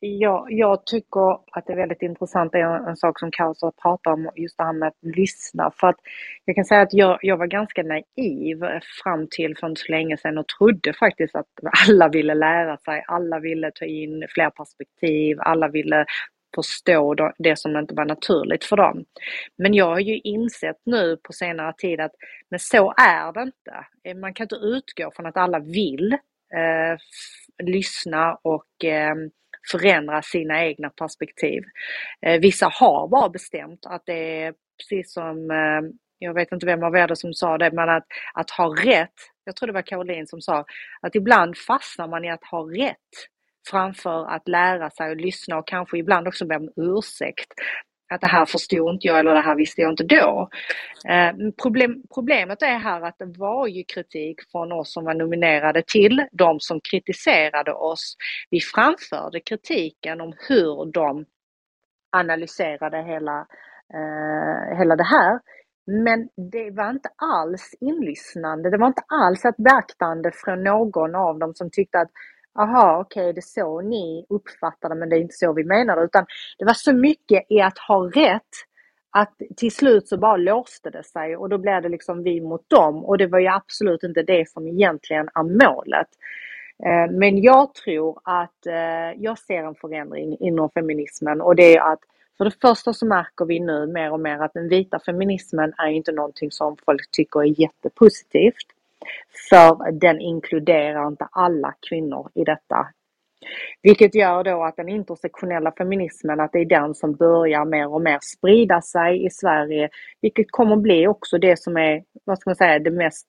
S3: Ja, jag tycker att det är väldigt intressant, det är en sak som Kaos pratar om, just det här med att lyssna. För att jag kan säga att jag, jag var ganska naiv fram till för inte så länge sedan och trodde faktiskt att alla ville lära sig, alla ville ta in fler perspektiv, alla ville förstå det som inte var naturligt för dem. Men jag har ju insett nu på senare tid att men så är det inte. Eh, man kan inte utgå från att alla vill eh, lyssna och eh, förändra sina egna perspektiv. Eh, vissa har bara bestämt att det är precis som, eh, jag vet inte vem av er som sa det, men att, att ha rätt, jag tror det var Caroline som sa, att ibland fastnar man i att ha rätt framför att lära sig och lyssna och kanske ibland också be om ursäkt att det här förstod inte jag eller det här visste jag inte då. Eh, problem, problemet är här att det var ju kritik från oss som var nominerade till de som kritiserade oss. Vi framförde kritiken om hur de analyserade hela, eh, hela det här. Men det var inte alls inlyssnande, det var inte alls ett beaktande från någon av dem som tyckte att aha okej okay, det är så ni uppfattar det men det är inte så vi menar det. Utan det var så mycket i att ha rätt att till slut så bara låste det sig och då blev det liksom vi mot dem och det var ju absolut inte det som egentligen är målet. Eh, men jag tror att eh, jag ser en förändring inom feminismen och det är att för det första så märker vi nu mer och mer att den vita feminismen är inte någonting som folk tycker är jättepositivt. För den inkluderar inte alla kvinnor i detta. Vilket gör då att den intersektionella feminismen, att det är den som börjar mer och mer sprida sig i Sverige. Vilket kommer bli också det som är, vad ska man säga, det mest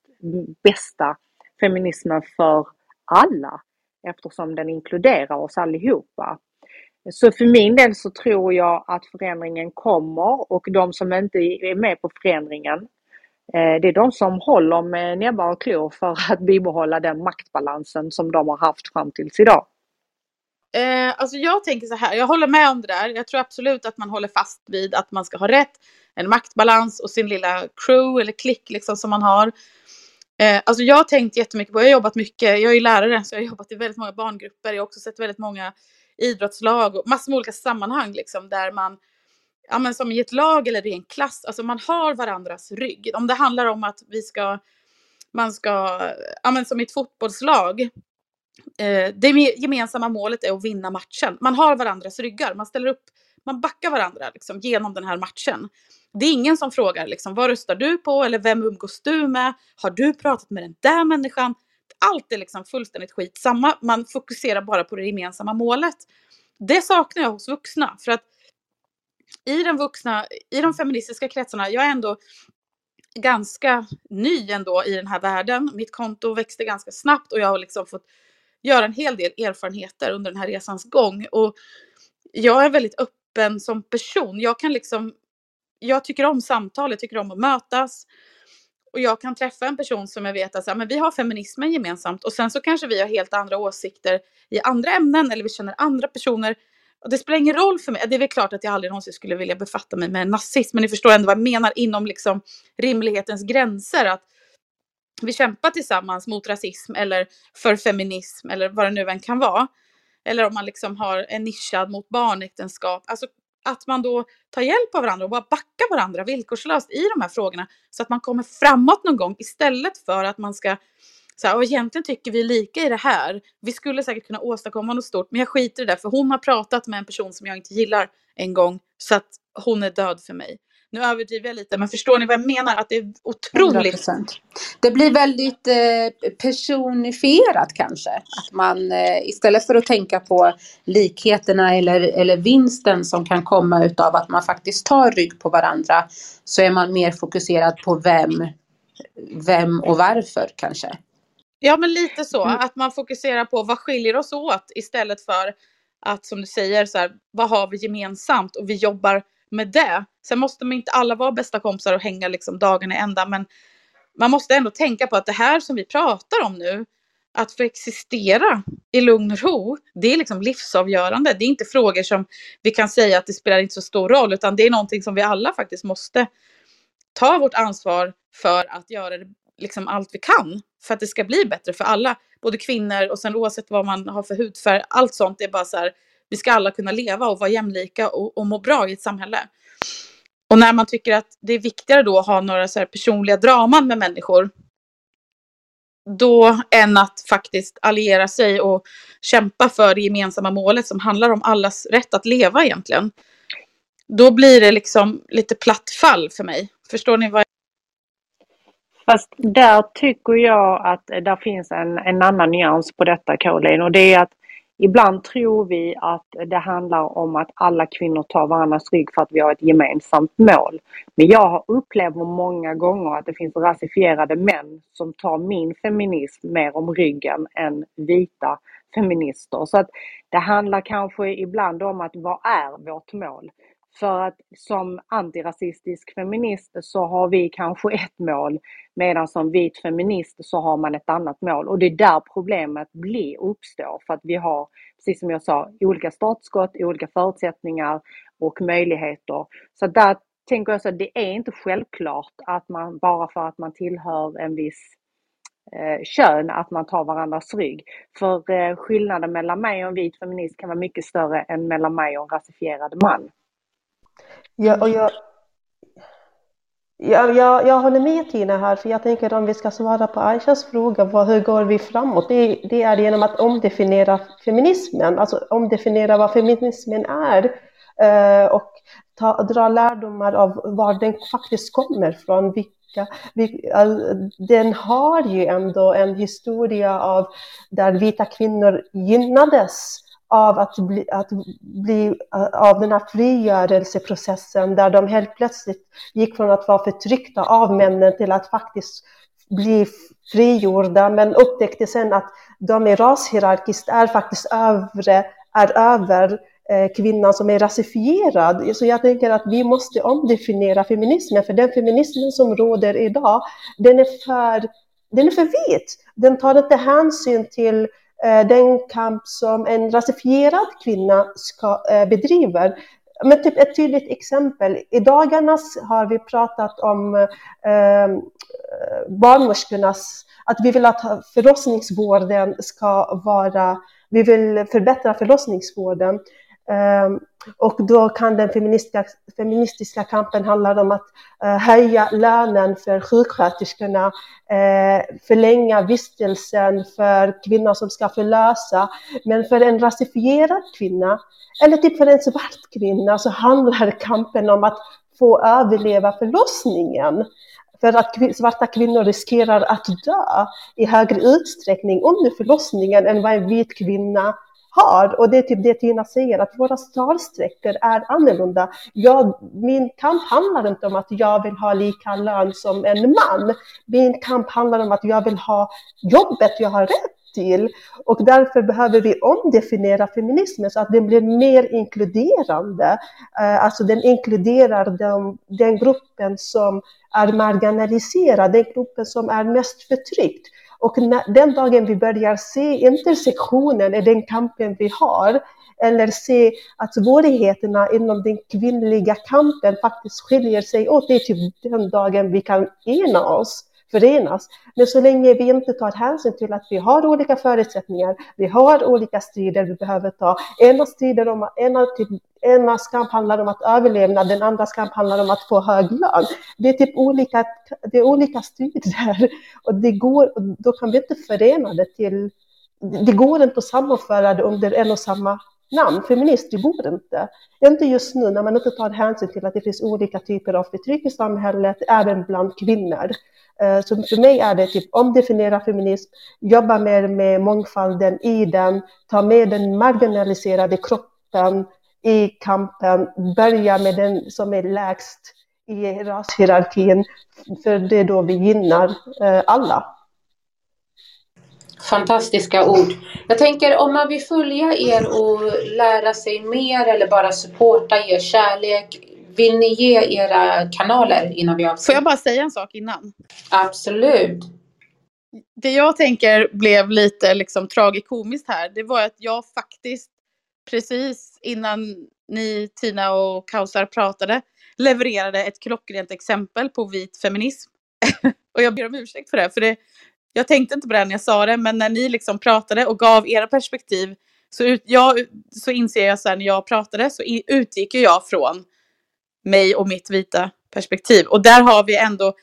S3: bästa feminismen för alla. Eftersom den inkluderar oss allihopa. Så för min del så tror jag att förändringen kommer och de som inte är med på förändringen Eh, det är de som håller med näbbar och klor för att bibehålla den maktbalansen som de har haft fram tills idag.
S4: Eh, alltså jag tänker så här, jag håller med om det där. Jag tror absolut att man håller fast vid att man ska ha rätt, en maktbalans och sin lilla crew eller klick liksom som man har. Eh, alltså jag har tänkt jättemycket på, jag har jobbat mycket, jag är lärare så jag har jobbat i väldigt många barngrupper, jag har också sett väldigt många idrottslag och massor med olika sammanhang liksom där man, ja men som i ett lag eller i en klass, alltså man har varandras rygg. Om det handlar om att vi ska, man ska, ja men som i ett fotbollslag, eh, det gemensamma målet är att vinna matchen. Man har varandras ryggar, man ställer upp, man backar varandra liksom, genom den här matchen. Det är ingen som frågar liksom, vad röstar du på eller vem umgås du med? Har du pratat med den där människan? allt är liksom fullständigt skitsamma. Man fokuserar bara på det gemensamma målet. Det saknar jag hos vuxna. För att i, den vuxna, i de feministiska kretsarna, jag är ändå ganska ny ändå i den här världen. Mitt konto växte ganska snabbt och jag har liksom fått göra en hel del erfarenheter under den här resans gång. Och jag är väldigt öppen som person. Jag kan liksom, jag tycker om samtal, jag tycker om att mötas och jag kan träffa en person som jag vet att så men vi har feminismen gemensamt och sen så kanske vi har helt andra åsikter i andra ämnen eller vi känner andra personer. Och det spelar ingen roll för mig. Det är väl klart att jag aldrig någonsin skulle vilja befatta mig med nazism, men ni förstår ändå vad jag menar inom liksom rimlighetens gränser. Att vi kämpar tillsammans mot rasism eller för feminism eller vad det nu än kan vara. Eller om man liksom har en nischad mot barnäktenskap. Alltså att man då tar hjälp av varandra och bara backar varandra villkorslöst i de här frågorna så att man kommer framåt någon gång istället för att man ska så här, och egentligen tycker vi lika i det här. Vi skulle säkert kunna åstadkomma något stort, men jag skiter i det för hon har pratat med en person som jag inte gillar en gång så att hon är död för mig. Nu överdriver jag lite, men förstår ni vad jag menar? Att det är otroligt... 100%.
S1: Det blir väldigt eh, personifierat kanske. Att man eh, istället för att tänka på likheterna eller, eller vinsten som kan komma utav att man faktiskt tar rygg på varandra så är man mer fokuserad på vem, vem och varför kanske.
S4: Ja, men lite så. Mm. Att man fokuserar på vad skiljer oss åt istället för att som du säger, så här, vad har vi gemensamt och vi jobbar med det. Sen måste man inte alla vara bästa kompisar och hänga liksom dagen i ända, men man måste ändå tänka på att det här som vi pratar om nu, att få existera i lugn och ro, det är liksom livsavgörande. Det är inte frågor som vi kan säga att det spelar inte så stor roll, utan det är någonting som vi alla faktiskt måste ta vårt ansvar för att göra det, liksom allt vi kan för att det ska bli bättre för alla, både kvinnor och sen oavsett vad man har för hudfärg, allt sånt är bara så här, vi ska alla kunna leva och vara jämlika och, och må bra i ett samhälle. Och när man tycker att det är viktigare då att ha några så personliga draman med människor då än att faktiskt alliera sig och kämpa för det gemensamma målet som handlar om allas rätt att leva egentligen. Då blir det liksom lite platt fall för mig. Förstår ni vad jag
S3: Fast där tycker jag att det finns en, en annan nyans på detta Caroline och det är att Ibland tror vi att det handlar om att alla kvinnor tar varandras rygg för att vi har ett gemensamt mål. Men jag har upplevt många gånger att det finns rasifierade män som tar min feminism mer om ryggen än vita feminister. Så att det handlar kanske ibland om att vad är vårt mål? För att som antirasistisk feminist så har vi kanske ett mål medan som vit feminist så har man ett annat mål och det är där problemet blir, uppstår för att vi har, precis som jag sa, olika startskott, olika förutsättningar och möjligheter. Så där tänker jag så att det är inte självklart att man bara för att man tillhör en viss eh, kön att man tar varandras rygg. För eh, skillnaden mellan mig och en vit feminist kan vara mycket större än mellan mig och en rasifierad man.
S2: Ja, och jag, jag, jag, jag håller med Tina här, för jag tänker om vi ska svara på Aishas fråga, vad, hur går vi framåt? Det, det är genom att omdefiniera feminismen, alltså omdefiniera vad feminismen är eh, och ta, dra lärdomar av var den faktiskt kommer från, vilka, den har ju ändå en historia av där vita kvinnor gynnades av att bli, att bli eh, av den här frigörelseprocessen där de helt plötsligt gick från att vara förtryckta av männen till att faktiskt bli frigjorda men upptäckte sen att de är rashierarkiskt är faktiskt övre, är över eh, kvinnan som är rasifierad. Så jag tänker att vi måste omdefiniera feminismen, för den feminismen som råder idag, den är för, den är för vit. Den tar inte hänsyn till Eh, Eh, den kamp som en rasifierad kvinna ska, eh, bedriver. Men typ ett tydligt exempel. I dagarna har vi pratat om eh, barnmorskornas, att vi vill att förlossningsvården ska vara, vi vill förbättra förlossningsvården. Um, och då kan den feministiska, feministiska kampen handla om att uh, höja lönen för sjuksköterskorna, uh, förlänga vistelsen för kvinnor som ska förlösa. Men för en rasifierad kvinna, eller typ för en svart kvinna, så handlar kampen om att få överleva förlossningen. För att svarta kvinnor riskerar att dö i högre utsträckning under förlossningen än vad en vit kvinna har. Och det är typ det Tina säger, att våra startsträckor är annorlunda. Jag, min kamp handlar inte om att jag vill ha lika lön som en man. Min kamp handlar om att jag vill ha jobbet jag har rätt till. Och därför behöver vi omdefiniera feminismen så att den blir mer inkluderande. Eh, alltså den inkluderar den, den gruppen som är marginaliserad, den gruppen som är mest förtryckt. Och när, den dagen vi börjar se intersektionen i den kampen vi har, eller se att svårigheterna inom den kvinnliga kampen faktiskt skiljer sig åt, det är typ den dagen vi kan ena oss förenas. Men så länge vi inte tar hänsyn till att vi har olika förutsättningar, vi har olika strider vi behöver ta. Ena, strider om, ena, typ, ena kamp handlar om att överleva, den andra kamp handlar om att få hög lön. Det är typ olika, det är olika strider och det går, då kan vi inte förena det till, det går inte att sammanföra det under en och samma namn. Feminist, det går inte. Inte just nu när man inte tar hänsyn till att det finns olika typer av förtryck i samhället, även bland kvinnor. Eh, så för mig är det typ omdefiniera feminism, jobba mer med mångfalden i den, ta med den marginaliserade kroppen i kampen, börja med den som är lägst i rashierarkin, för det är då vi gynnar eh, alla.
S1: Fantastiska ord. Jag tänker om man vill följa er och lära sig mer eller bara supporta er kärlek. Vill ni ge era kanaler innan vi avslutar?
S4: Får jag bara säga en sak innan?
S1: Absolut.
S4: Det jag tänker blev lite liksom tragikomiskt här, det var att jag faktiskt precis innan ni, Tina och Kausar pratade, levererade ett klockrent exempel på vit feminism. och jag ber om ursäkt för det, för det, jag tänkte inte på det när jag sa det, men när ni liksom pratade och gav era perspektiv så, ut, jag, så inser jag så här, när jag pratade så utgick jag från mig och mitt vita perspektiv. Och där har vi ändå,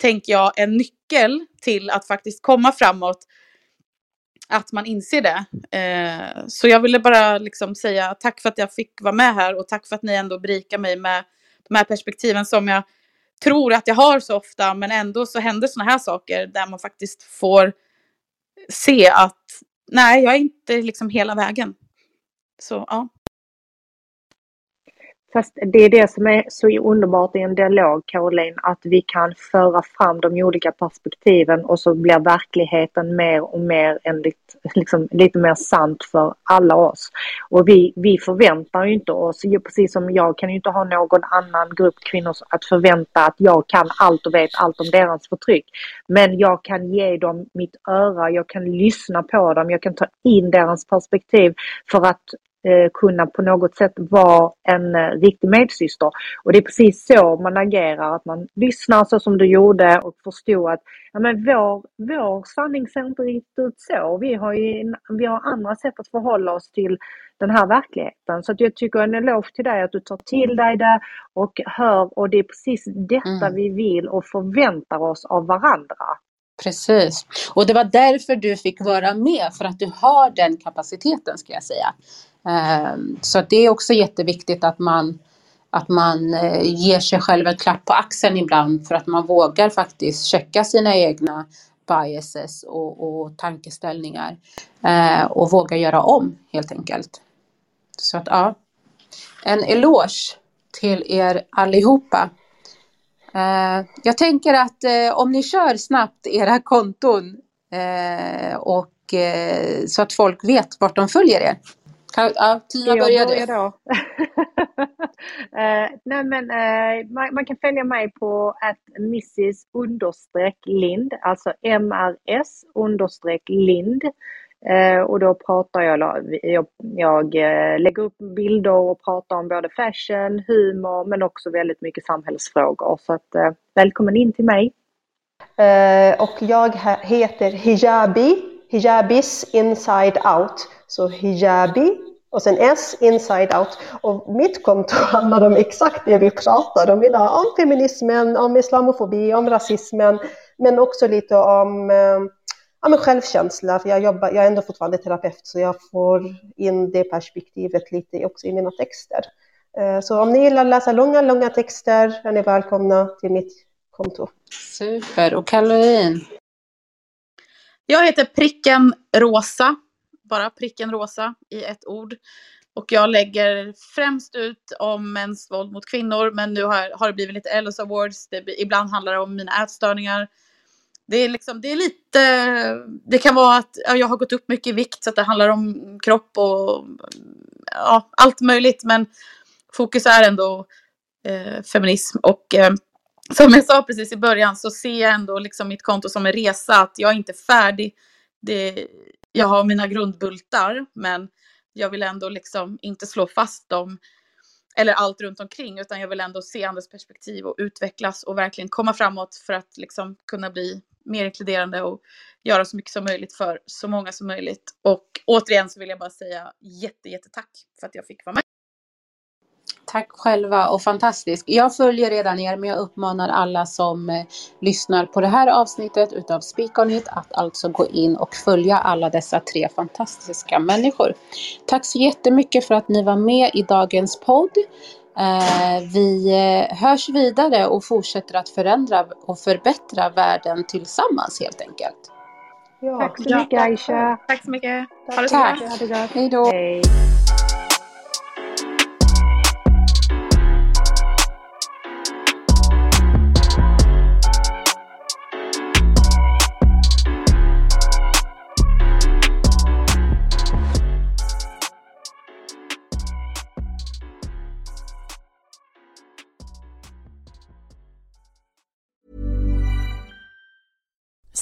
S4: tänker jag, en nyckel till att faktiskt komma framåt. Att man inser det. Eh, så jag ville bara liksom säga tack för att jag fick vara med här och tack för att ni ändå berikar mig med de här perspektiven som jag tror att jag har så ofta, men ändå så händer sådana här saker där man faktiskt får se att nej, jag är inte liksom hela vägen. Så ja.
S3: Fast det är det som är så underbart i en dialog, Caroline, att vi kan föra fram de olika perspektiven och så blir verkligheten mer och mer enligt, liksom, lite mer sant för alla oss. Och vi, vi förväntar ju inte oss, precis som jag kan ju inte ha någon annan grupp kvinnor att förvänta att jag kan allt och vet allt om deras förtryck. Men jag kan ge dem mitt öra, jag kan lyssna på dem, jag kan ta in deras perspektiv för att kunna på något sätt vara en eh, riktig medsyster. Och det är precis så man agerar, att man lyssnar så som du gjorde och förstod att ja, men vår, vår sanning ser inte riktigt ut så. Vi har, ju, vi har andra sätt att förhålla oss till den här verkligheten. Så att jag tycker en eloge till dig att du tar till dig det och hör och det är precis detta
S1: Mm.
S3: vi vill och förväntar oss av varandra.
S1: Precis. Och det var därför du fick vara med, för att du har den kapaciteten ska jag säga. Ehm, så det är också jätteviktigt att man, att man eh, ger sig själv en klapp på axeln ibland för att man vågar faktiskt checka sina egna biases och, och tankeställningar eh, och våga göra om helt enkelt. Så att ja, en eloge till er allihopa. Eh, jag tänker att eh, om ni kör snabbt era konton eh, och eh, så att folk vet vart de följer er. Kan, ja, Tina börjar
S3: börja
S1: du.
S3: då? Eh, nej men eh, man, man kan följa mig på att Mrs understreck Lind, alltså MRS understreck Lind. Eh, och då pratar jag, jag, jag lägger upp bilder och pratar om både fashion, humor men också väldigt mycket samhällsfrågor. Så att välkommen in till mig.
S2: Och jag he- heter Hijabi, Hijabis Inside Out. Så Hijabi och sen S Inside Out. Och mitt konto handlar om exakt det vi pratar om idag. Om feminismen, om islamofobi, om rasismen. Men också lite om eh, ja, men självkänsla. För jag, jobbar, jag är ändå fortfarande terapeut så jag får in det perspektivet lite också i mina texter. Eh, så om ni gillar att läsa långa, långa texter är ni välkomna till mitt konto.
S1: Super. Och Caroline?
S4: Jag heter Pricken Rosa, bara Pricken Rosa i ett ord. Och jag lägger främst ut om mäns våld mot kvinnor, men nu har, har det blivit lite Ellos Awards. Det, ibland handlar det om mina ätstörningar. Det är, liksom, det är lite, det kan vara att ja, jag har gått upp mycket i vikt så att det handlar om kropp och ja, allt möjligt. Men fokus är ändå eh, feminism och eh, som jag sa precis i början så ser jag ändå liksom mitt konto som en resa, att jag är inte färdig. Det, jag har mina grundbultar, men jag vill ändå liksom inte slå fast dem eller allt runt omkring, utan jag vill ändå se andras perspektiv och utvecklas och verkligen komma framåt för att liksom kunna bli mer inkluderande och göra så mycket som möjligt för så många som möjligt. Och återigen så vill jag bara säga jätte, jättetack för att jag fick vara med.
S1: Tack själva och fantastiskt. Jag följer redan er men jag uppmanar alla som eh, lyssnar på det här avsnittet utav Speak On It att alltså gå in och följa alla dessa tre fantastiska människor. Tack så jättemycket för att ni var med i dagens podd. Eh, vi eh, hörs vidare och fortsätter att förändra och förbättra världen tillsammans helt enkelt.
S2: Ja,
S3: Tack så mycket Aisha.
S4: Tack så mycket. Ha det så
S1: Tack.
S4: bra.
S1: Hej då.